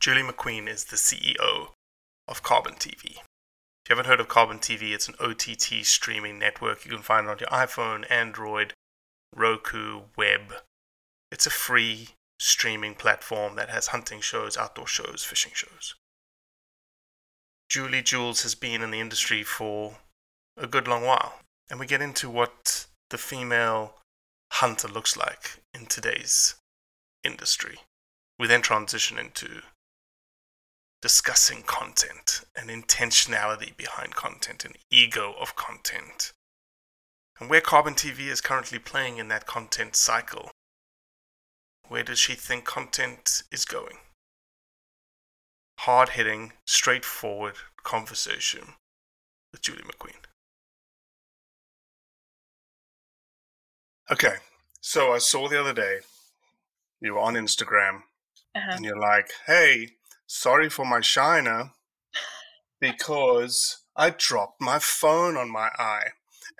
Julie McQueen is the CEO of Carbon TV. If you haven't heard of Carbon TV, it's an OTT streaming network. You can find it on your iPhone, Android, Roku, web. It's a free streaming platform that has hunting shows, outdoor shows, fishing shows. Julie Jules has been in the industry for a good long while, and we get into what the female hunter looks like in today's industry. We then transition into discussing content and intentionality behind content and ego of content. And where Carbon TV is currently playing in that content cycle. Where does she think content is going? Hard hitting, straightforward conversation with Julie McQueen. Okay, so I saw the other day you were on Instagram Uh-huh. and you're like, hey, sorry for my shiner because I dropped my phone on my eye.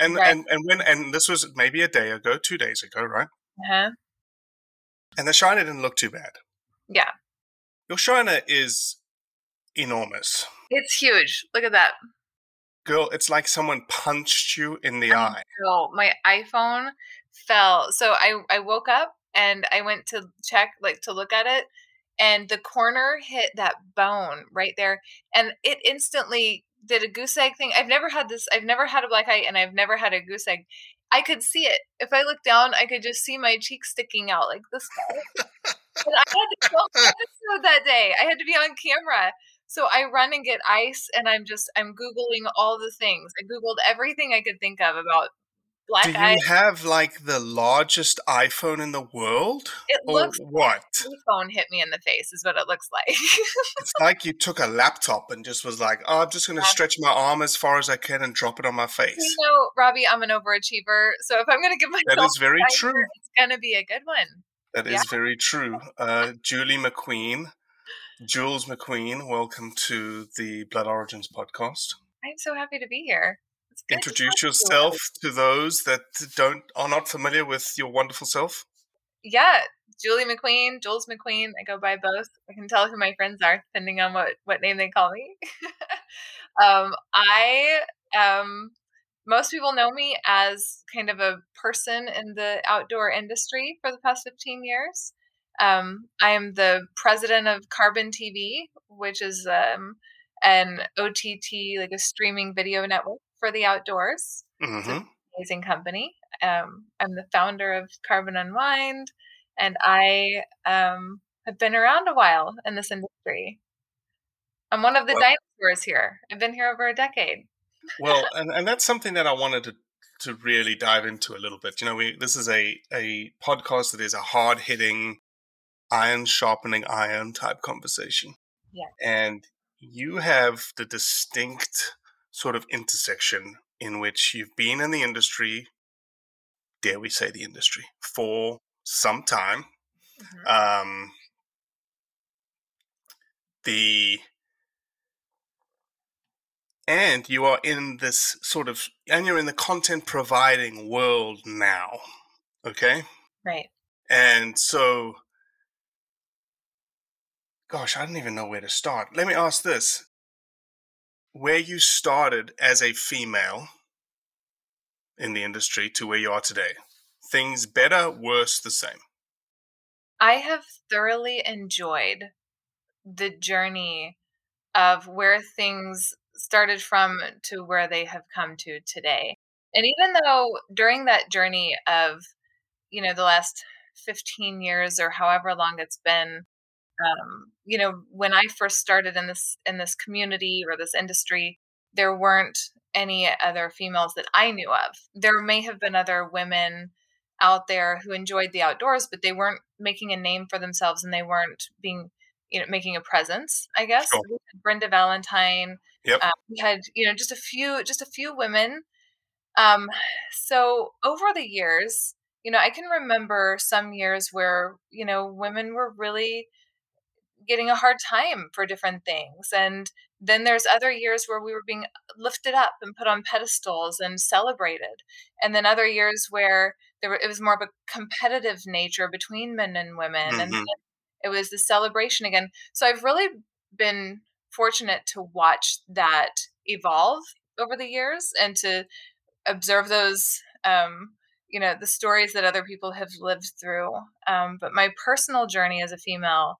And Right. and and when and this was maybe a day ago, two days ago, right? Uh-huh. And the shiner didn't look too bad. Yeah. Your shiner is enormous. It's huge. Look at that. Girl, it's like someone punched you in the I eye. So my iPhone fell. So I I woke up and I went to check like to look at it and the corner hit that bone right there and it instantly did a goose egg thing. I've never had this I've never had a black eye and I've never had a goose egg. I could see it. If I looked down, I could just see my cheek sticking out like this. guy. and I had to film the episode that day. I had to be on camera. So I run and get ice and I'm just I'm googling all the things. I googled everything I could think of about black Do you eye. have like the largest iPhone in the world? It or looks what? My phone hit me in the face is what it looks like. It's like you took a laptop and just was like, oh, I'm just going to Yeah. stretch my arm as far as I can and drop it on my face. you know, Robbie, I'm an overachiever. So if I'm gonna give myself That is very true. it's gonna be a good one. That is Yeah. very true. Uh, Julie McQueen, Jules McQueen, welcome to the Blood Origins podcast. I'm so happy to be here. It's good to Introduce talk to you. yourself to those that don't are not familiar with your wonderful self. Yeah, Julie McQueen, Jules McQueen. I go by both. I can tell who my friends are depending on what what name they call me. um, I um, most people know me as kind of a person in the outdoor industry for the past 15 years. Um, I am the president of Carbon TV, which is um, an OTT, like a streaming video network for the outdoors hmm amazing company. Um, I'm the founder of Carbon Unwind, and I um, have been around a while in this industry. I'm one of the Well- dinosaurs here. I've been here over a decade. Well, and, and that's something that I wanted to to really dive into a little bit. You know, we this is a a podcast that is a hard hitting, iron sharpening iron type conversation. Yeah. And you have the distinct sort of intersection in which you've been in the industry, dare we say the industry, for some time. Mhm. Um, the and you are in this sort of and you're in the content providing world now okay Right. and so gosh i don't even know where to start let me ask this where you started as a female in the industry to where you are today things better worse the same I have thoroughly enjoyed the journey of where things started from to where they have come to today. And even though during that journey of, you know, the last 15 years or however long it's been, um, you know, when I first started in this in this community or this industry, there weren't any other females that I knew of. There may have been other women out there who enjoyed the outdoors, but they weren't making a name for themselves and they weren't being, you know, making a presence, I guess. Sure. We had Brenda Valentine. Yep. Uh, we had, you know, just a few, just a few women. Um, so over the years, you know, I can remember some years where, you know, women were really getting a hard time for different things. And then there's other years where we were being lifted up and put on pedestals and celebrated. And then other years where there were, it was more of a competitive nature between men and women. And Mhm. then it was the celebration again. So I've really been fortunate to watch that evolve over the years and to observe those um, you know the stories that other people have lived through um, but my personal journey as a female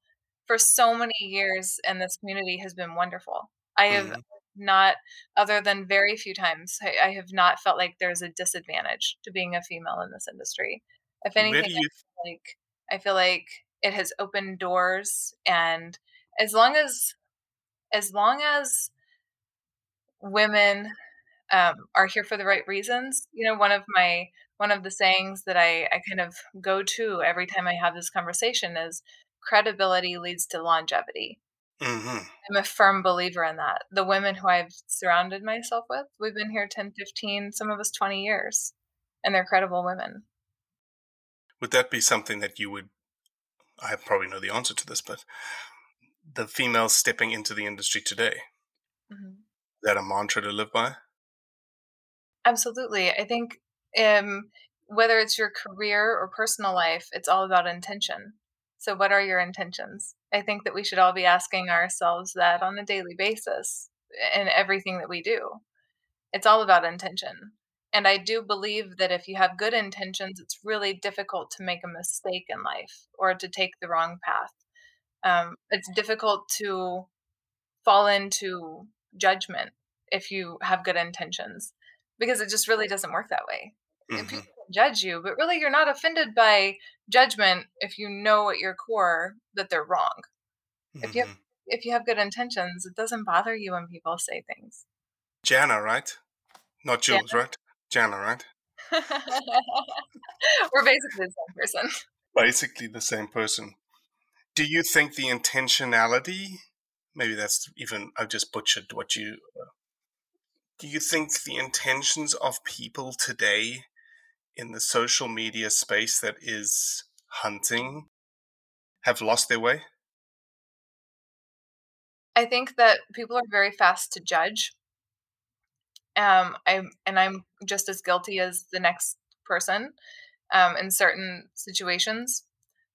for so many years in this community has been wonderful i have Mhm. not other than very few times I, I have not felt like there's a disadvantage to being a female in this industry if anything do I feel like i feel like it has opened doors and as long as as long as women um, are here for the right reasons. You know, one of my one of the sayings that I, I kind of go to every time I have this conversation is credibility leads to longevity. Mhm. I'm a firm believer in that. The women who I've surrounded myself with, we've been here 10, 15, some of us 20 years, and they're credible women. would that be something that you would i probably know the answer to this but the females stepping into the industry today Mhm. is that a mantra to live by Absolutely. I think um, whether it's your career or personal life, it's all about intention. So, what are your intentions? I think that we should all be asking ourselves that on a daily basis in everything that we do. It's all about intention. And I do believe that if you have good intentions, it's really difficult to make a mistake in life or to take the wrong path. Um, it's difficult to fall into judgment if you have good intentions because it just really doesn't work that way. Mhm. Can judge you, but really you're not offended by judgment if you know at your core that they're wrong. If you have, Mhm. if you have good intentions, it doesn't bother you when people say things. jana right not Jana. jules right jana right We're basically the same person. basically the same person do you think the intentionality maybe that's even i've just butchered what you uh, do you think the intentions of people today in the social media space that is hunting have lost their way I think that people are very fast to judge. Um, I'm and I'm just as guilty as the next person um, in certain situations.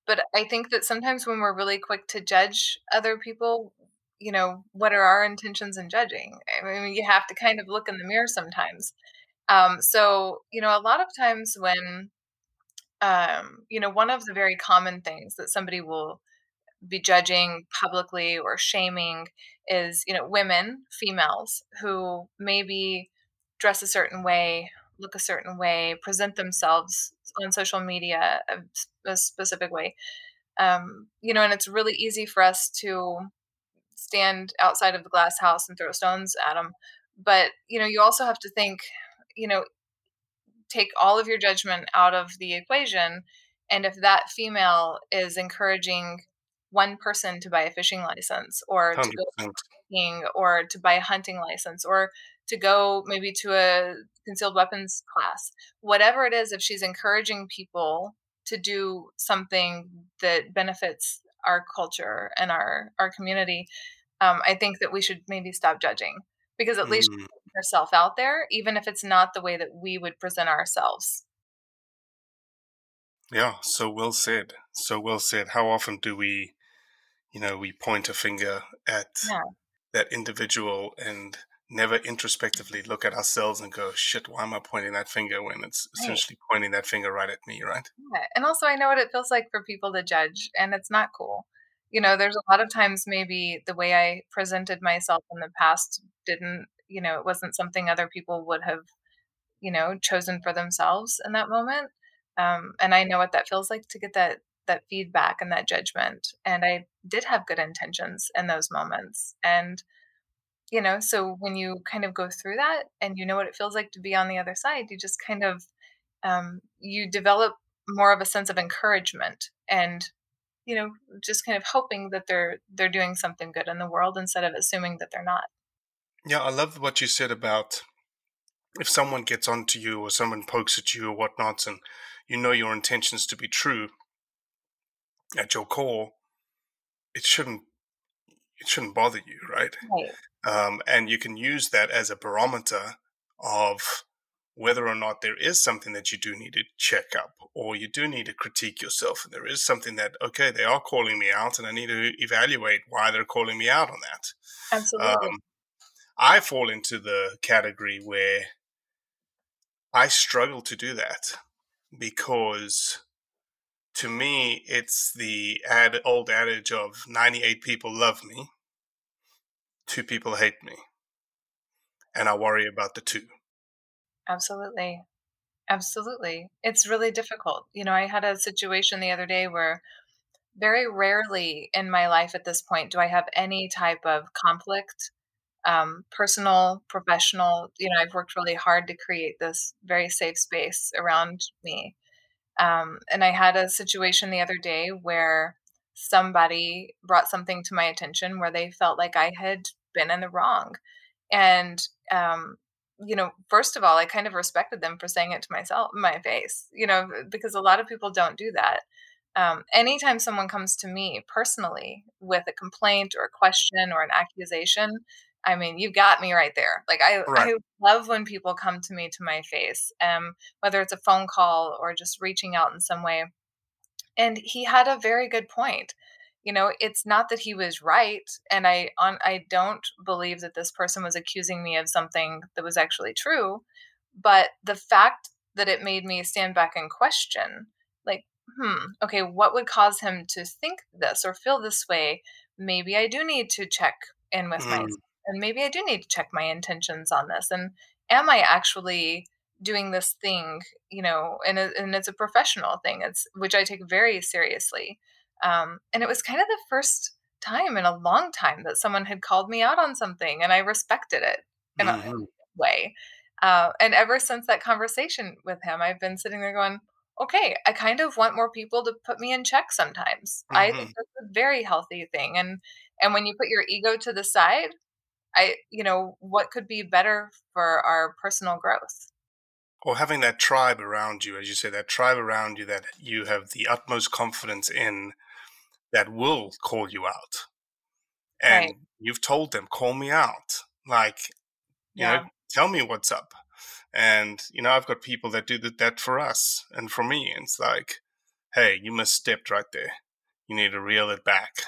But I think that sometimes when we're really quick to judge other people, you know, what are our intentions in judging? I mean, you have to kind of look in the mirror sometimes. Um, so, you know, a lot of times when, um, you know, one of the very common things that somebody will be judging publicly or shaming is, you know, women, females who maybe dress a certain way, look a certain way, present themselves on social media a specific way. Um, you know, and it's really easy for us to stand outside of the glass house and throw stones at them. But, you know, you also have to think, you know, take all of your judgment out of the equation. And if that female is encouraging one person to buy a fishing license or to go 100% or to buy a hunting license or to go maybe to a concealed weapons class, whatever it is, if she's encouraging people to do something that benefits our culture and our our community, um, I think that we should maybe stop judging because at least Yourself out there, even if it's not the way that we would present ourselves. Yeah, so well said. So well said. How often do we, you know, we point a finger at Yeah. that individual and never introspectively look at ourselves and go, shit, why am I pointing that finger when it's Right. essentially pointing that finger right at me, right? Yeah, and also I know what it feels like for people to judge, and it's not cool. You know, there's a lot of times maybe the way I presented myself in the past didn't, you know, it wasn't something other people would have, you know, chosen for themselves in that moment. Um, and I know what that feels like to get that that feedback and that judgment. And I did have good intentions in those moments. And you know, so when you kind of go through that and you know what it feels like to be on the other side, you just kind of um, you develop more of a sense of encouragement and you know just kind of hoping that they're they're doing something good in the world instead of assuming that they're not Yeah, I love what you said about if someone gets onto you or someone pokes at you or whatnot, and you know your intentions to be true at your core, it shouldn't it shouldn't bother you, right? right. Um, and you can use that as a barometer of whether or not there is something that you do need to check up or you do need to critique yourself and there is something that okay they are calling me out and i need to evaluate why they're calling me out on that. Absolutely. Um, i fall into the category where i struggle to do that because to me it's the ad, old adage of 98 people love me two people hate me and i worry about the two. Absolutely. Absolutely. It's really difficult. You know i had a situation the other day where very rarely in my life at this point do i have any type of conflict um, personal professional you know i've worked really hard to create this very safe space around me Um, and I had a situation the other day where somebody brought something to my attention where they felt like I had been in the wrong. And, um, you know, first of all, I kind of respected them for saying it to myself, my face, you know, because a lot of people don't do that. Um, anytime someone comes to me personally with a complaint or a question or an accusation, I mean, you got me right there. Like I, right I love when people come to me to my face. Um, whether it's a phone call or just reaching out in some way. And he had a very good point. You know, it's not that he was right, and I on I don't believe that this person was accusing me of something that was actually true, but the fact that it made me stand back and question, like, hmm, okay, what would cause him to think this or feel this way? Maybe I do need to check in with myself, Mm, and maybe I do need to check my intentions on this. And am I actually doing this thing, you know, and and it's a professional thing. It's which I take very seriously. Um, and it was kind of the first time in a long time that someone had called me out on something, and I respected it in a mhm. way. Uh, and ever since that conversation with him, I've been sitting there going, okay, I kind of want more people to put me in check sometimes. I think Mhm. that's a very healthy thing. And and when you put your ego to the side, I, you know, what could be better for our personal growth? or having that tribe around you as you say that tribe around you that you have the utmost confidence in that will call you out and Right. you've told them call me out like you Yeah. know tell me what's up and you know i've got people that do that, that for us and for me and it's like hey you misstepped right there you need to reel it back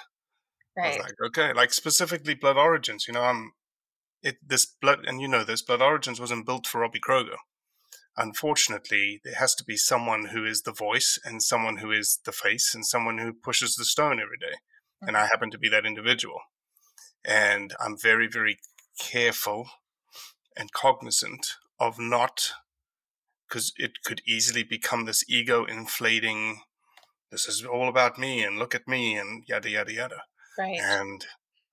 Right. like okay like specifically blood origins you know i'm it this blood and you know this blood origins wasn't built for robbie kroger unfortunately there has to be someone who is the voice and someone who is the face and someone who pushes the stone every day and Mhm. i happen to be that individual and i'm very very careful and cognizant of not because it could easily become this ego inflating this is all about me and look at me and yada yada yada Right. and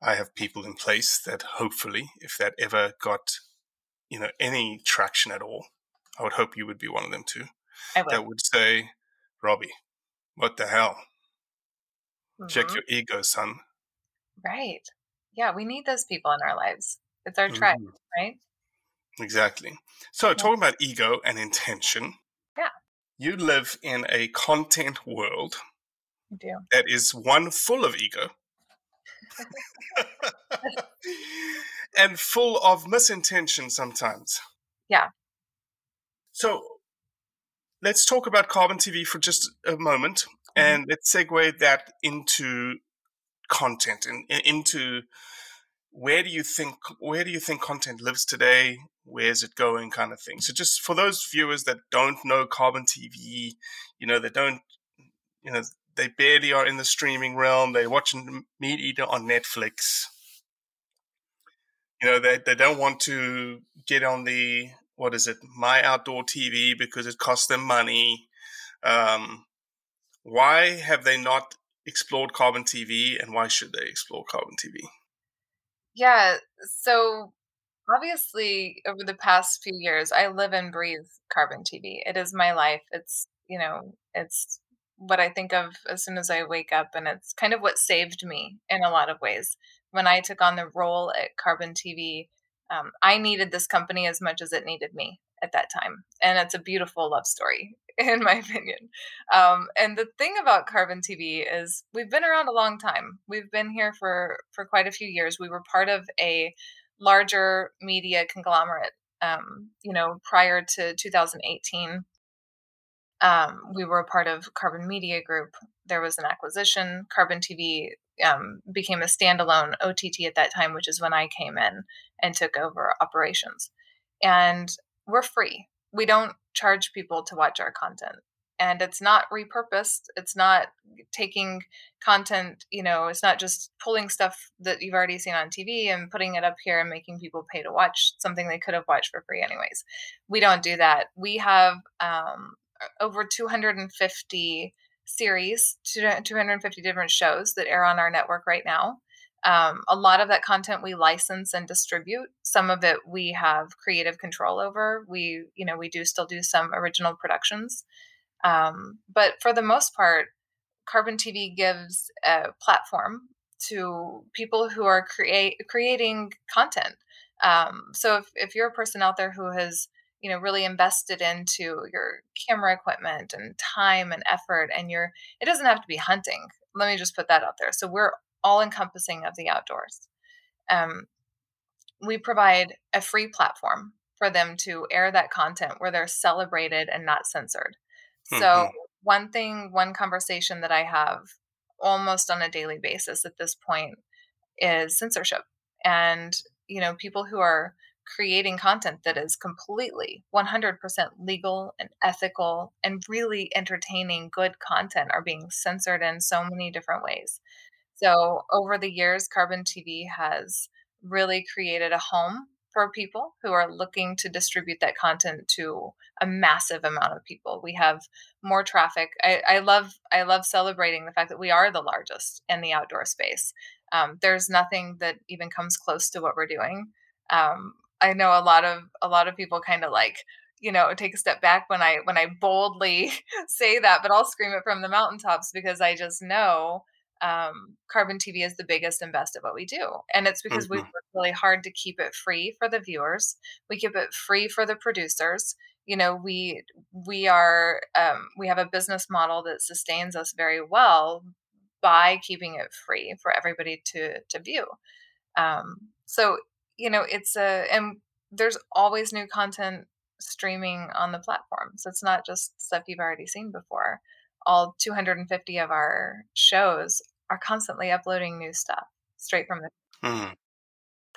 i have people in place that hopefully if that ever got you know any traction at all i would hope you would be one of them too I would. that would say robbie what the hell check Mhm. your ego son Right. Yeah, we need those people in our lives. It's our tribe, Mhm. right? exactly so Yeah. talking about ego and intention Yeah. you live in a content world I do. that is one full of ego and full of misintention sometimes. Yeah. So let's talk about Carbon TV for just a moment Mm-hmm. and let's segue that into content and into where do you think where do you think content lives today where's it going kind of thing so just for those viewers that don't know carbon tv you know they don't you know they barely are in the streaming realm they're watching meat eater on netflix you know they, they don't want to get on the what is it my outdoor tv because it costs them money um, why have they not explored carbon tv and why should they explore carbon tv Yeah. So obviously, over the past few years, I live and breathe Carbon TV. It is my life. It's, you know, it's what I think of as soon as I wake up, and it's kind of what saved me in a lot of ways. When I took on the role at Carbon TV, um, I needed this company as much as it needed me at that time. And it's a beautiful love story, in my opinion. Um, and the thing about Carbon TV is we've been around a long time. We've been here for for quite a few years. We were part of a larger media conglomerate. Um, you know, prior to 2018, um, we were a part of Carbon Media Group. There was an acquisition. Carbon TV um, became a standalone OTT at that time, which is when I came in and took over operations. And we're free. We don't charge people to watch our content. And it's not repurposed. It's not taking content, you know, it's not just pulling stuff that you've already seen on TV and putting it up here and making people pay to watch something they could have watched for free, anyways. We don't do that. We have um, over 250 series, 250 different shows that air on our network right now. Um, a lot of that content we license and distribute. Some of it we have creative control over. We, you know, we do still do some original productions, um, but for the most part, Carbon TV gives a platform to people who are create creating content. Um, so if, if you're a person out there who has you know really invested into your camera equipment and time and effort and your it doesn't have to be hunting let me just put that out there. So we're all encompassing of the outdoors. Um, we provide a free platform for them to air that content where they're celebrated and not censored. So Mhm. one thing one conversation that i have almost on a daily basis at this point is censorship. And you know people who are creating content that is completely 100% legal and ethical and really entertaining good content are being censored in so many different ways. So over the years carbon tv has really created a home for people who are looking to distribute that content to a massive amount of people. We have more traffic. I, I love i love celebrating the fact that we are the largest in the outdoor space. Um, there's nothing that even comes close to what we're doing. Um, i know a lot of a lot of people kind of like you know take a step back when i when i boldly say that but i'll scream it from the mountaintops because i just know um, carbon tv is the biggest and best at what we do and it's because we Mhm. work really hard to keep it free for the viewers we keep it free for the producers you know we we are um, we have a business model that sustains us very well by keeping it free for everybody to to view um, so you know it's a and there's always new content streaming on the platform so it's not just stuff you've already seen before all 250 of our shows are constantly uploading new stuff straight from the Mhm.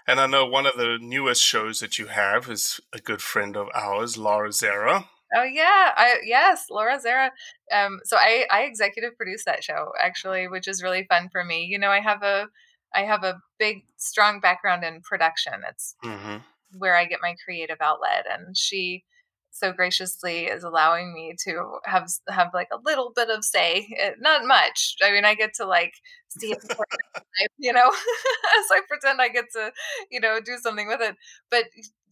And I know one of the newest shows that you have is a good friend of ours, Laura Zerra. Oh yeah, I yes, Laura Zerra. Um, so I I executive produce that show actually, which is really fun for me. You know, I have a I have a big strong background in production. It's Mm-hmm. where I get my creative outlet, and she so graciously is allowing me to have have like a little bit of say, eh, not much. I mean, I get to like see it, before my life, you know, so I pretend I get to you know do something with it. But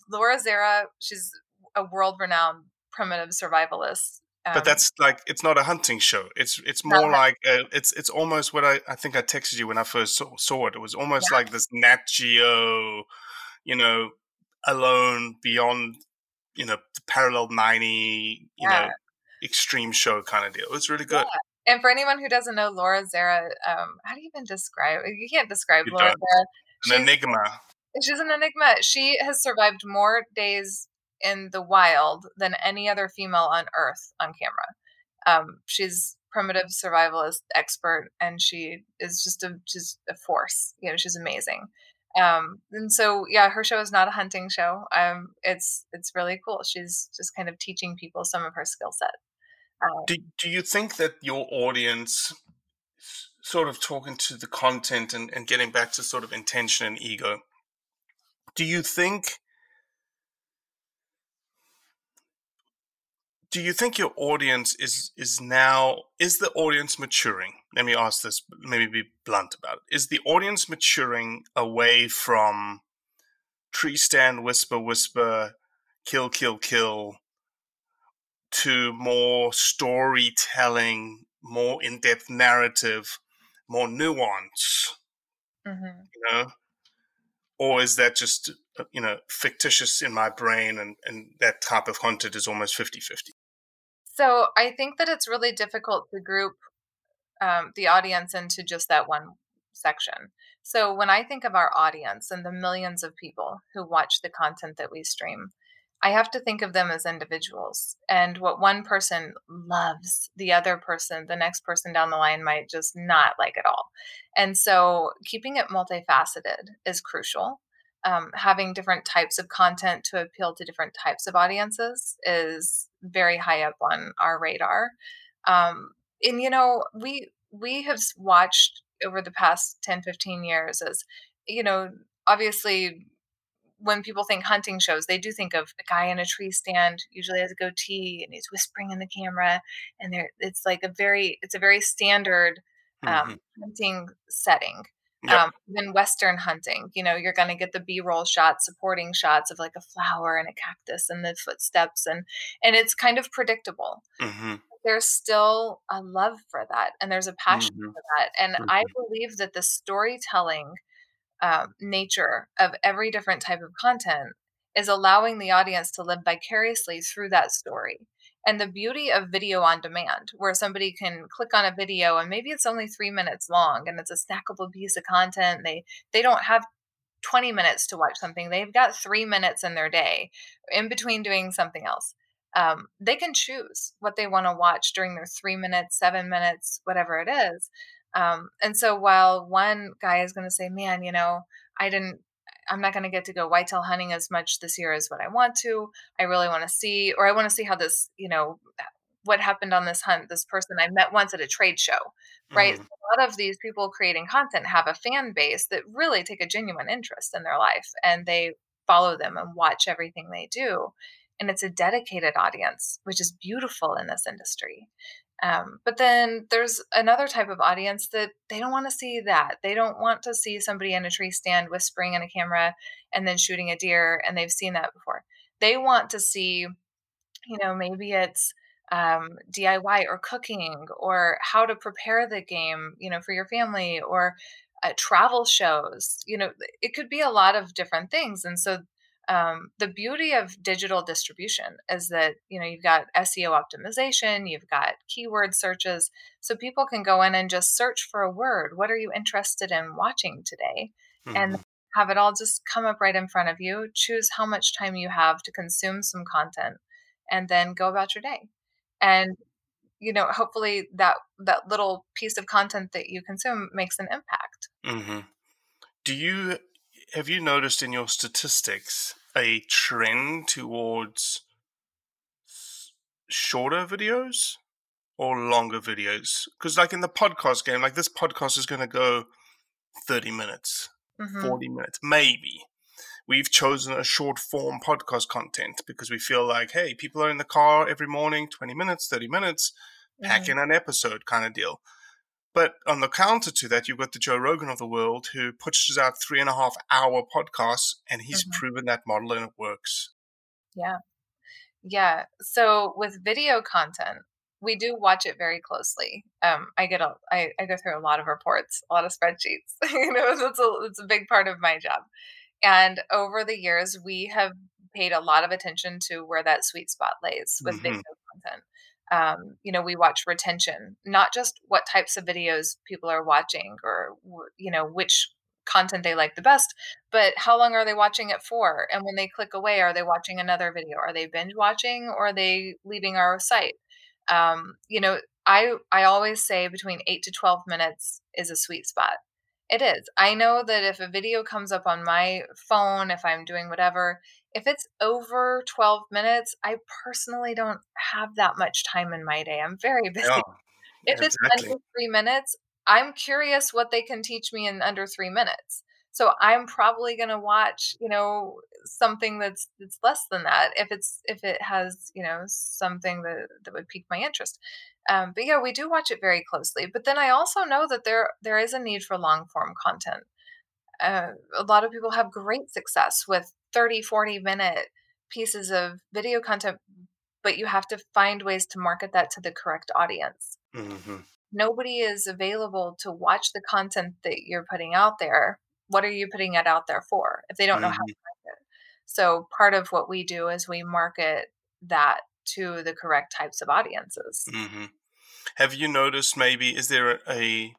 Laura Zerra, she's a world renowned primitive survivalist. Um, But that's like it's not a hunting show. It's it's more a- like uh it's it's almost what I I think I texted you when I first saw, saw it. It was almost Yeah. like this Nat Geo, you know, alone beyond, you know, the parallel ninety. You Yeah. know, extreme show kind of deal. It was really good. And for anyone who doesn't know Laura Zerra, um, how do you even describe? You can't describe You Laura. Zerra. An She's- enigma. She's an enigma. She has survived more days in the wild than any other female on Earth on camera. Um, she's primitive survivalist expert, and she is just a just a force. You know, she's amazing. Um, and so, yeah, her show is not a hunting show. Um, it's it's really cool. She's just kind of teaching people some of her skill set. Uh, Do, do you think that your audience, sort of talking to the content and, and getting back to sort of intention and ego, do you think do you think your audience is is now is the audience maturing? Let me ask this maybe be blunt about it. Is the audience maturing away from tree stand whisper whisper kill kill kill to more storytelling more in-depth narrative more nuance? Mhm. you know? Or is that just uh, you know fictitious in my brain and and that type of content is almost 50-50 So I think that it's really difficult to group um, the audience into just that one section. So when I think of our audience and the millions of people who watch the content that we stream, I have to think of them as individuals. And what one person loves, the other person, the next person down the line might just not like at all. And so keeping it multifaceted is crucial. Um, having different types of content to appeal to different types of audiences is very high up on our radar. Um, and you know, we we have watched over the past 10, 15 years as, you know, obviously when people think hunting shows, they do think of a guy in a tree stand, usually has a goatee, and he's whispering in the camera, and there it's like a very it's a very standard um, hunting setting. Yep. Um, then Western hunting, you know, you're going to get the B-roll shots, supporting shots of like a flower and a cactus and the footsteps, and and it's kind of predictable. hmm There's still a love for that, and there's a passion Mhm. for that, and I believe that the storytelling um, nature of every different type of content is allowing the audience to live vicariously through that story. And the beauty of video on demand, where somebody can click on a video and maybe it's only three minutes long and it's a snackable piece of content. They they don't have 20 minutes to watch something. They've got three minutes in their day in between doing something else. Um, they can choose what they want to watch during their three minutes, seven minutes, whatever it is. Um, and so while one guy is going to say, man, you know, I didn't, I'm not going to get to go whitetail hunting as much this year as what I want to. I really want to see, or I want to see how this, you know, what happened on this hunt. This person I met once at a trade show, right? Mhm. A lot of these people creating content have a fan base that really take a genuine interest in their life and they follow them and watch everything they do. And it's a dedicated audience, which is beautiful in this industry. Um, but then there's another type of audience that they don't want to see that. They don't want to see somebody in a tree stand whispering in a camera and then shooting a deer, and they've seen that before. They want to see, you know, maybe it's um, DIY or cooking or how to prepare the game, you know, for your family or uh, travel shows. You know, it could be a lot of different things. And so um, the beauty of digital distribution is that you know you've got SEO optimization, you've got keyword searches, so people can go in and just search for a word. What are you interested in watching today? And Mhm. have it all just come up right in front of you. Choose how much time you have to consume some content, and then go about your day. And you know, hopefully that that little piece of content that you consume makes an impact. hmm Do you have you noticed in your statistics a trend towards shorter videos or longer videos? Because like in the podcast game, like this podcast is going to go thirty minutes, Mhm. forty minutes, maybe. We've chosen a short form podcast content because we feel like, hey, people are in the car every morning, 20 minutes, 30 minutes, pack Mhm. in an episode kind of deal. But on the counter to that, you've got the Joe Rogan of the world who pushes out three and a half hour podcasts, and he's Mhm. proven that model and it works. Yeah. Yeah. So with video content, we do watch it very closely. Um, I get a, I, I go through a lot of reports, a lot of spreadsheets. you know, it's a, it's a big part of my job. And over the years, we have paid a lot of attention to where that sweet spot lays with Mhm. video content. Um, you know we watch retention not just what types of videos people are watching or you know which content they like the best but how long are they watching it for? And when they click away are they watching another video? Are they binge watching or are they leaving our site? Um, you know i i always say between 8 to 12 minutes is a sweet spot it is i know that if a video comes up on my phone if i'm doing whatever if it's over 12 minutes i personally don't have that much time in my day i'm very busy Yeah, if it's exactly. under three minutes, I'm curious what they can teach me in under three minutes. So I'm probably going to watch, you know, something that's that's less than that if it's if it has, you know, something that that would pique my interest. Um, but yeah, we do watch it very closely. But then I also know that there there is a need for long form content. Uh, a lot of people have great success with 30, 40 minute pieces of video content, but you have to find ways to market that to the correct audience hmm nobody is available to watch the content that you're putting out there. What are you putting it out there for if they don't know how to market? It? So part of what we do is we market that to the correct types of audiences. hmm Have you noticed maybe is there a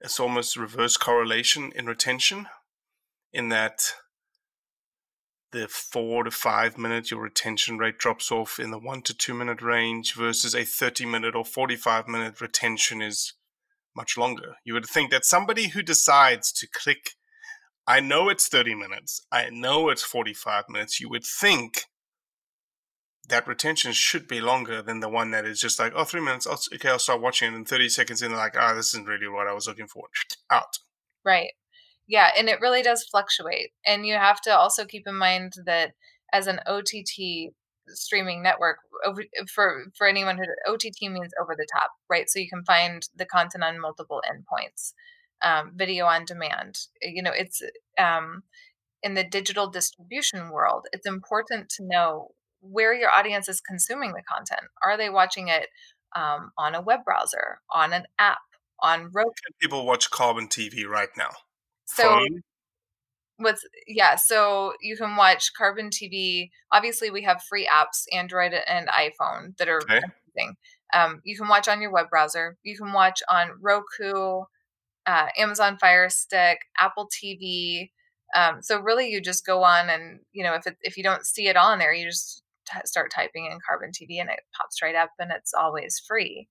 it's almost reverse correlation in retention in that the four to five minute your retention rate drops off in the one to two minute range versus a 30 minute or 45 minute retention is much longer. You would think that somebody who decides to click, I know it's 30 minutes, I know it's 45 minutes, you would think that retention should be longer than the one that is just like, oh, three minutes, I'll, okay, I'll start watching it. And 30 seconds in, they're like, ah, this isn't really what I was looking for. Out. Right. Yeah, and it really does fluctuate. And you have to also keep in mind that as an OTT streaming network for for anyone who OTT means over the top, right? So you can find the content on multiple endpoints. Um, video on demand. You know, it's um, in the digital distribution world, it's important to know where your audience is consuming the content. Are they watching it um, on a web browser, on an app, on Roku? People watch Carbon TV right now. So Phone, what's yeah, so you can watch Carbon TV. Obviously, we have free apps, Android and iPhone, that are Okay. amazing. Um, you can watch on your web browser. You can watch on Roku, uh, Amazon Fire Stick, Apple TV. Um, so really, you just go on and you know if it, if you don't see it on there, you just t- start typing in Carbon TV and it pops right up, and it's always free.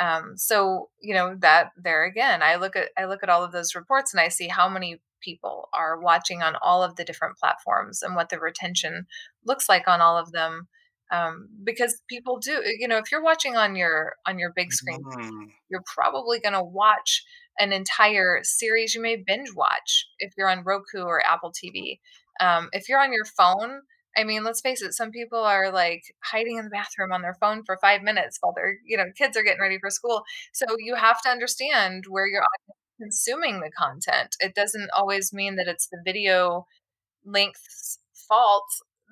Um, so you know that there again, I look at I look at all of those reports and I see how many people are watching on all of the different platforms and what the retention looks like on all of them. Um, because people do, you know, if you're watching on your on your big screen Mm, you're probably going to watch an entire series you may binge watch if you're on Roku or Apple TV. Um, if you're on your phone, I mean, let's face it, some people are like hiding in the bathroom on their phone for five minutes while their, you know, kids are getting ready for school. So you have to understand where your audience is consuming the content. It doesn't always mean that it's the video length's fault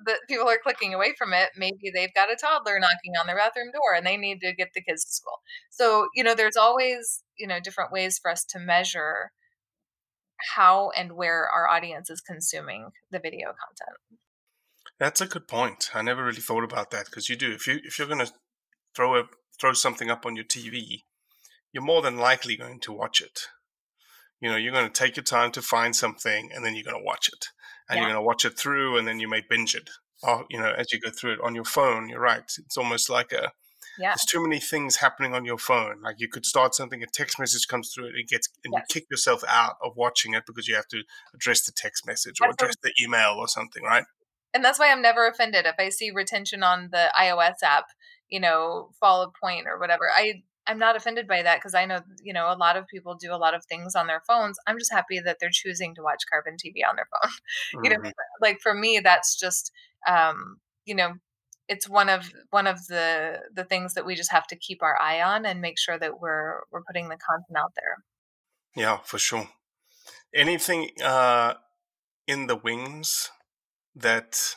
that people are clicking away from it. Maybe they've got a toddler knocking on their bathroom door and they need to get the kids to school. So, you know, there's always, you know, different ways for us to measure how and where our audience is consuming the video content. That's a good point. I never really thought about that because you do. If you if you're gonna throw a throw something up on your TV, you're more than likely going to watch it. You know, you're going to take your time to find something, and then you're going to watch it, and you're going to watch it through, and then you may binge it. Or you know, as you go through it on your phone, you're right. It's almost like a Yeah. there's too many things happening on your phone. Like you could start something, a text message comes through, and it gets, and Yes. you kick yourself out of watching it because you have to address the text message or address the email or something, right? And that's why I'm never offended if I see retention on the iOS app, you know, fall a point or whatever. I I'm not offended by that because I know, you know, a lot of people do a lot of things on their phones. I'm just happy that they're choosing to watch Carbon TV on their phone. you know, like for me, that's just, um, you know, it's one of one of the the things that we just have to keep our eye on and make sure that we're we're putting the content out there. Yeah, for sure. Anything uh, in the wings that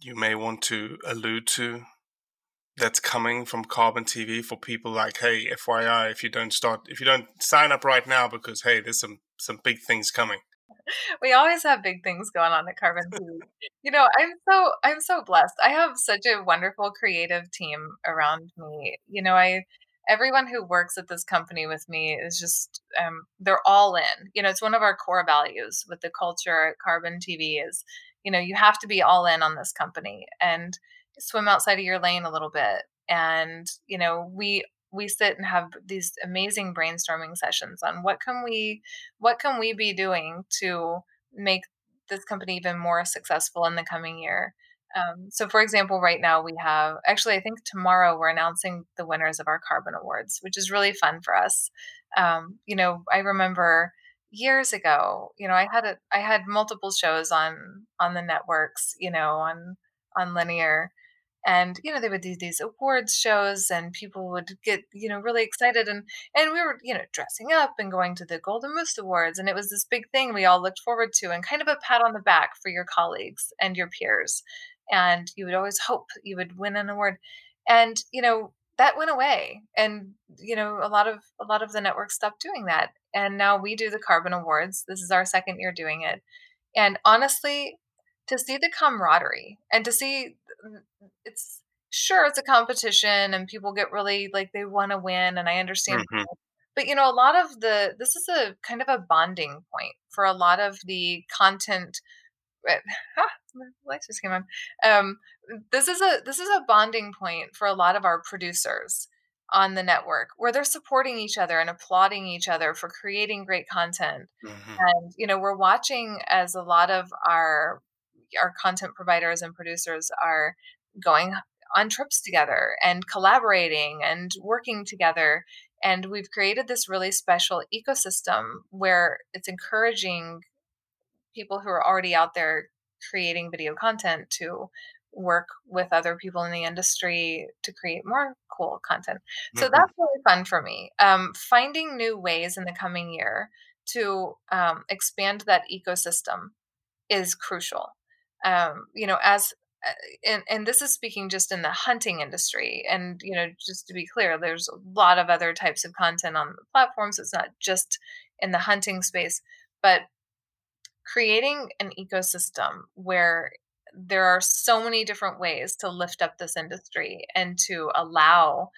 you may want to allude to that's coming from Carbon TV for people like, hey, FYI, if you don't start, if you don't sign up right now, because hey, there's some some big things coming. we always have big things going on at Carbon TV. You know, I'm so I'm so blessed. I have such a wonderful creative team around me. You know, I everyone who works at this company with me is just um, they're all in. You know, it's one of our core values with the culture at Carbon TV is, you know, you have to be all in on this company and swim outside of your lane a little bit. And, you know, we we sit and have these amazing brainstorming sessions on what can we what can we be doing to make this company even more successful in the coming year um, so for example right now we have actually i think tomorrow we're announcing the winners of our carbon awards which is really fun for us um, you know i remember years ago you know i had a i had multiple shows on on the networks you know on on linear and you know they would do these awards shows and people would get you know really excited and and we were you know dressing up and going to the golden moose awards and it was this big thing we all looked forward to and kind of a pat on the back for your colleagues and your peers and you would always hope you would win an award and you know that went away and you know a lot of a lot of the networks stopped doing that and now we do the carbon awards this is our second year doing it and honestly to see the camaraderie and to see it's sure it's a competition and people get really like they want to win and I understand hmm but you know a lot of the this is a kind of a bonding point for a lot of the content lights just came on. Um this is a this is a bonding point for a lot of our producers on the network where they're supporting each other and applauding each other for creating great content. Hmm and you know we're watching as a lot of our our content providers and producers are going on trips together and collaborating and working together. And we've created this really special ecosystem where it's encouraging people who are already out there creating video content to work with other people in the industry to create more cool content. So hmm that's really fun for me. Um, finding new ways in the coming year to um, expand that ecosystem is crucial. Um, you know, as uh, and and this is speaking just in the hunting industry, and you know, just to be clear, there's a lot of other types of content on the platforms. It's not just in the hunting space, but creating an ecosystem where there are so many different ways to lift up this industry and to allow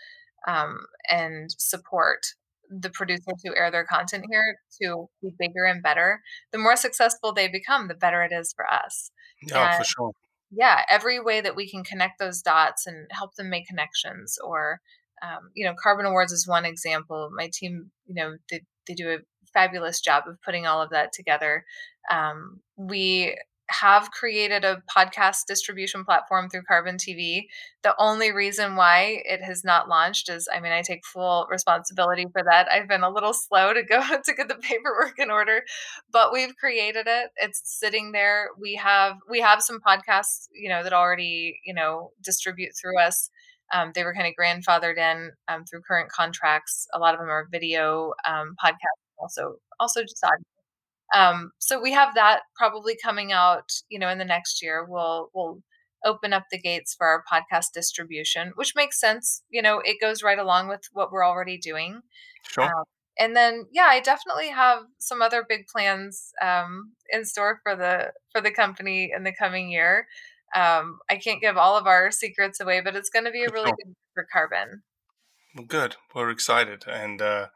um, and support the producers who air their content here to be bigger and better. The more successful they become, the better it is for us. Yeah, And for sure. yeah, every way that we can connect those dots and help them make connections or um, you know, Carbon Awards is one example. My team, you know, they, they do a fabulous job of putting all of that together. Um, we have created a podcast distribution platform through Carbon TV. The only reason why it has not launched is, I mean, I take full responsibility for that. I've been a little slow to go to get the paperwork in order, but we've created it. It's sitting there. We have we have some podcasts, you know, that already you know distribute through us. Um, they were kind of grandfathered in um, through current contracts. A lot of them are video um, podcasts, also also just. Um, so we have that probably coming out, you know, in the next year. We'll we'll open up the gates for our podcast distribution, which makes sense. You know, it goes right along with what we're already doing. Sure. Um, and then, yeah, I definitely have some other big plans um, in store for the for the company in the coming year. Um, I can't give all of our secrets away, but it's going to be a really good for Carbon. Well, good. We're excited, and uh,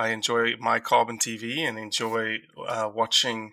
I enjoy my Carbon TV and enjoy uh, watching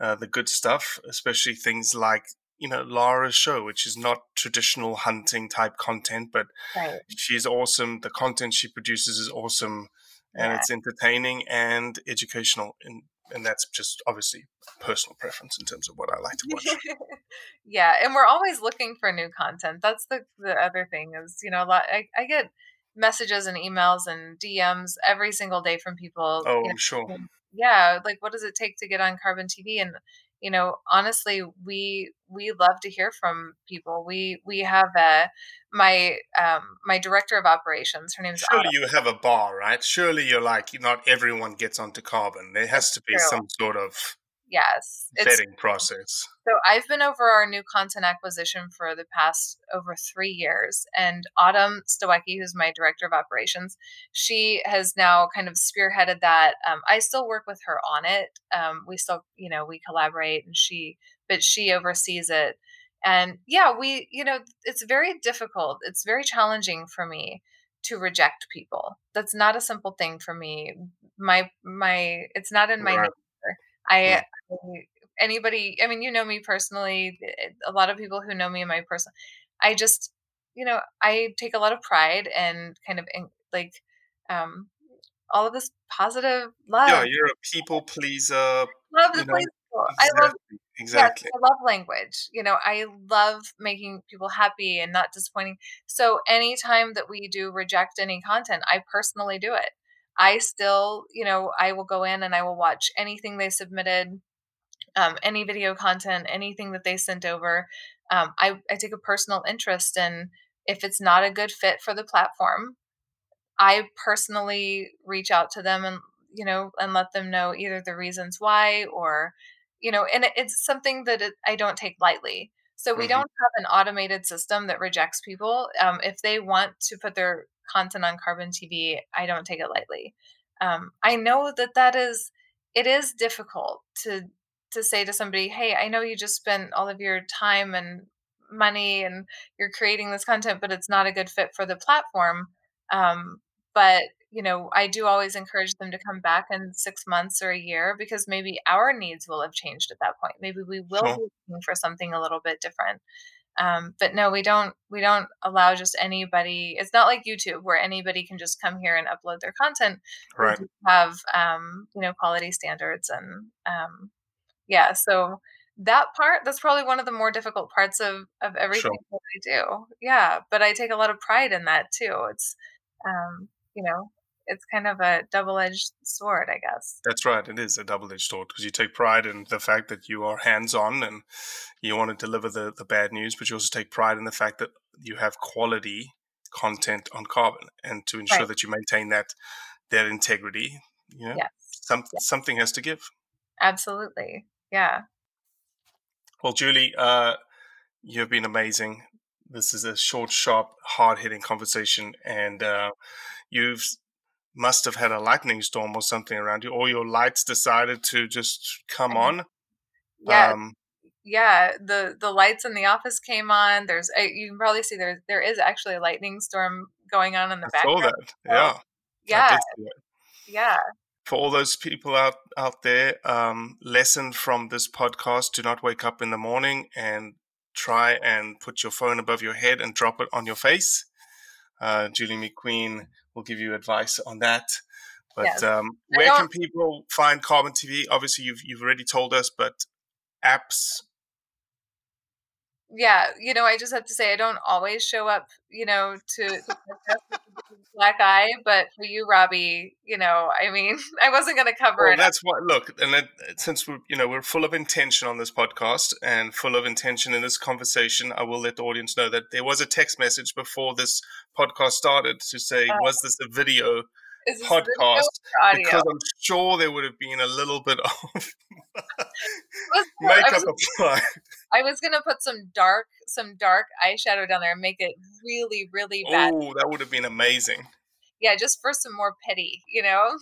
uh, the good stuff, especially things like you know Laura's show, which is not traditional hunting type content, but Right. she's awesome. The content she produces is awesome, and Yeah. it's entertaining and educational, and and that's just obviously personal preference in terms of what I like to watch. yeah, and we're always looking for new content. That's the the other thing is, you know, a lot I, I get messages and emails and DMs every single day from people, Oh, you I'm sure. yeah, like what does it take to get on Carbon TV? And you know, honestly, we we love to hear from people. We we have a my um my director of operations, her name's Surely you have a bar, right? Surely you're like not everyone gets onto carbon. There has to be True. some sort of Yes. vetting process. So I've been over our new content acquisition for the past over three years, and Autumn Stawecki, who's my director of operations, she has now kind of spearheaded that. Um, I still work with her on it. Um, we still, you know, we collaborate, and she, but she oversees it. And yeah, we, you know, it's very difficult. It's very challenging for me to reject people. That's not a simple thing for me. My my, it's not in my Right. nature. I anybody i mean you know me personally eh, a lot of people who know me in my person i just you know i take a lot of pride and kind of in, like um all of this positive love Yeah, you're a people pleaser. love you to know, please people. i love Exactly. Yes, I love language. You know, I love making people happy and not disappointing. So anytime that we do reject any content, I personally do it. I still, you know, I will go in and I will watch anything they submitted, um, any video content, anything that they sent over. Um, I, I take a personal interest in if it's not a good fit for the platform, I personally reach out to them and you know and let them know either the reasons why or you know and it's something that it, I don't take lightly. So we Mhm. don't have an automated system that rejects people. Um, if they want to put their content on Carbon TV, I don't take it lightly. Um, I know that that is it is difficult to to say to somebody, "Hey, I know you just spent all of your time and money and you're creating this content, but it's not a good fit for the platform." Um, but you know, I do always encourage them to come back in six months or a year because maybe our needs will have changed at that point. Maybe we will Sure. be looking for something a little bit different. Um, but no, we don't. We don't allow just anybody. It's not like YouTube where anybody can just come here and upload their content. Right. have um, you know quality standards and um, yeah. So that part that's probably one of the more difficult parts of of everything that I do. Yeah, but I take a lot of pride in that too. It's um, you know, it's kind of a double-edged sword, I guess. That's right. It is a double-edged sword because you take pride in the fact that you are hands-on and you want to deliver the, the bad news, but you also take pride in the fact that you have quality content on Carbon, and to ensure Right. that you maintain that that integrity, you know, Yes. some, something has to give. Absolutely. Yeah. Well, Julie, uh, you've been amazing. This is a short, sharp, hard-hitting conversation, and uh, you've must have had a lightning storm or something around you, or your lights decided to just come Mhm. on. Yeah. Um, yeah the the lights in the office came on there's uh, you can probably see there there is actually a lightning storm going on in the I saw background that. Yeah, yeah did see it. yeah For all those people out out there, um, lesson from this podcast: do not wake up in the morning and try and put your phone above your head and drop it on your face. Uh, Julie McQueen will give you advice on that. But Yes. um, where can people find Carbon TV? Obviously, you've you've already told us, but apps. Yeah you know i just have to say i don't always show up you know to, to podcast with a black eye but for you robbie you know i mean i wasn't going to cover Well, it that's what. Look, and that, uh, since we're you know we're full of intention on this podcast and full of intention in this conversation, I will let the audience know that there was a text message before this podcast started to say, Oh. "Was this a video video podcast?" audio Because I'm sure there would have been a little bit of makeup applied. I was gonna put some dark, some dark eyeshadow down there and make it really, really bad. Oh, that would have been amazing. Yeah, just for some more pity, you know.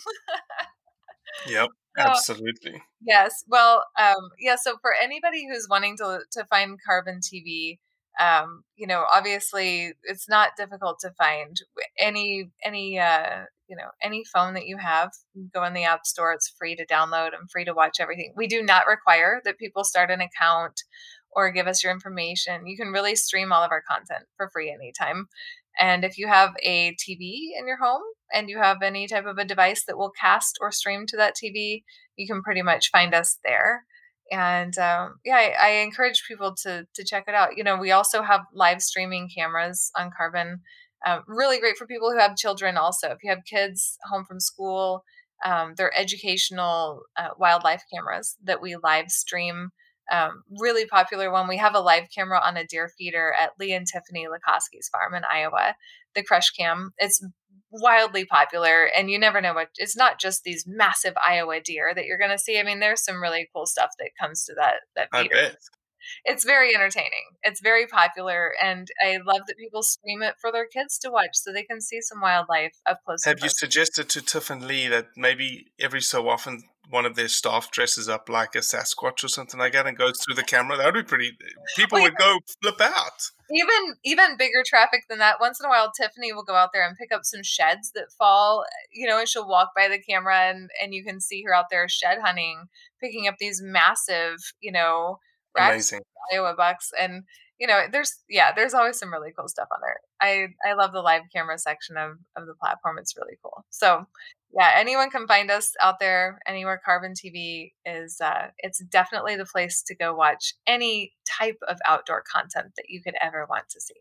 Yep, Oh. absolutely. Yes. Well, um, yeah. So for anybody who's wanting to to find Carbon TV, um, you know, obviously it's not difficult to find any any uh, you know any phone that you have. Go in the app store. It's free to download and free to watch everything. We do not require that people start an account or give us your information. You can really stream all of our content for free anytime. And if you have a TV in your home and you have any type of a device that will cast or stream to that TV, you can pretty much find us there. And um, yeah, I, I encourage people to to check it out. You know, we also have live streaming cameras on Carbon. Um, really great for people who have children. Also, if you have kids home from school, um, they're educational uh, wildlife cameras that we live stream um, really popular one. We have a live camera on a deer feeder at Lee and Tiffany Lakosky's farm in Iowa, the Crush Cam. It's wildly popular, and you never know what. It's not just these massive Iowa deer that you're going to see. I mean, there's some really cool stuff that comes to that that feeder. It's very entertaining. It's very popular, and I love that people stream it for their kids to watch so they can see some wildlife up close. Have you suggested to Tiff and Lee that maybe every so often one of their staff dresses up like a Sasquatch or something like that and goes through the camera? That would be pretty. People Well, would go flip out. even even bigger traffic than that once in a while tiffany will go out there and pick up some sheds that fall you know and she'll walk by the camera and and you can see her out there shed hunting picking up these massive you know racks Amazing. iowa bucks and you know there's yeah there's always some really cool stuff on there. I i love the live camera section of of the platform it's really cool. So yeah anyone can find us out there anywhere. Carbon tv is uh it's definitely the place to go watch any type of outdoor content that you could ever want to see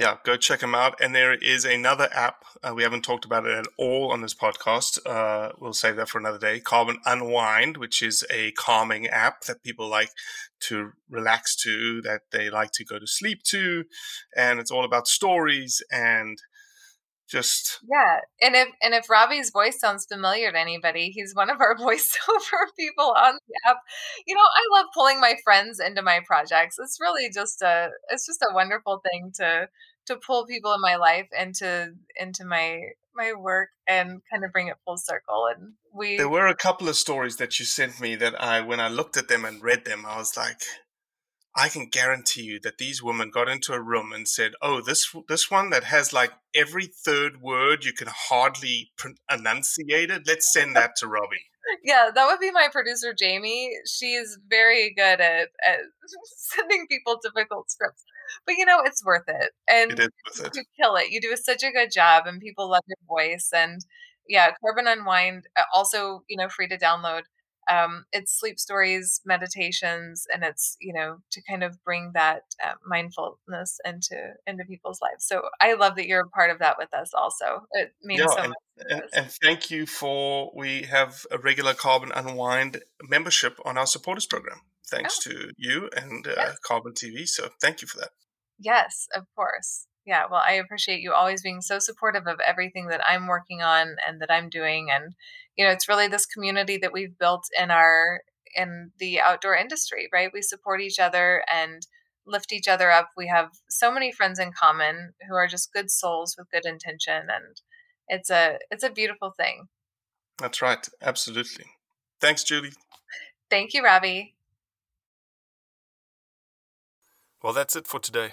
Yeah, go check them out. And there is another app. Uh, we haven't talked about it at all on this podcast. Uh, we'll save that for another day. Carbon Unwind, which is a calming app that people like to relax to, that they like to go to sleep to. And it's all about stories and just Yeah, and if and if Robbie's voice sounds familiar to anybody, he's one of our voiceover people on the app. You know, I love pulling my friends into my projects. It's really just a it's just a wonderful thing to to pull people in my life into into my my work and kind of bring it full circle. And we There were a couple of stories that you sent me that I, when I looked at them and read them, I was like, I can guarantee you that these women got into a room and said, "Oh, this this one that has like every third word you can hardly pr- enunciate it. Let's send that to Robbie." yeah, that would be my producer Jamie. She's very good at, at sending people difficult scripts. But you know, it's worth it. And It with it. you kill it. You do such a good job, and people love your voice. And yeah, Carbon Unwind, uh, also you know, free to download. Um, it's sleep stories, meditations, and it's you know to kind of bring that uh, mindfulness into into people's lives. So I love that you're a part of that with us. Also, it means Yeah, so and, much. and, and thank you for we have a regular Carbon Unwind membership on our supporters program. Thanks to you and uh, Yes. Carbon TV. So thank you for that. Yes, of course. Yeah, well, I appreciate you always being so supportive of everything that I'm working on and that I'm doing. And, you know, it's really this community that we've built in our in the outdoor industry, right? We support each other and lift each other up. We have so many friends in common who are just good souls with good intention and it's a it's a beautiful thing. That's right. Absolutely. Thanks, Julie. Thank you, Robbie. Well, that's it for today.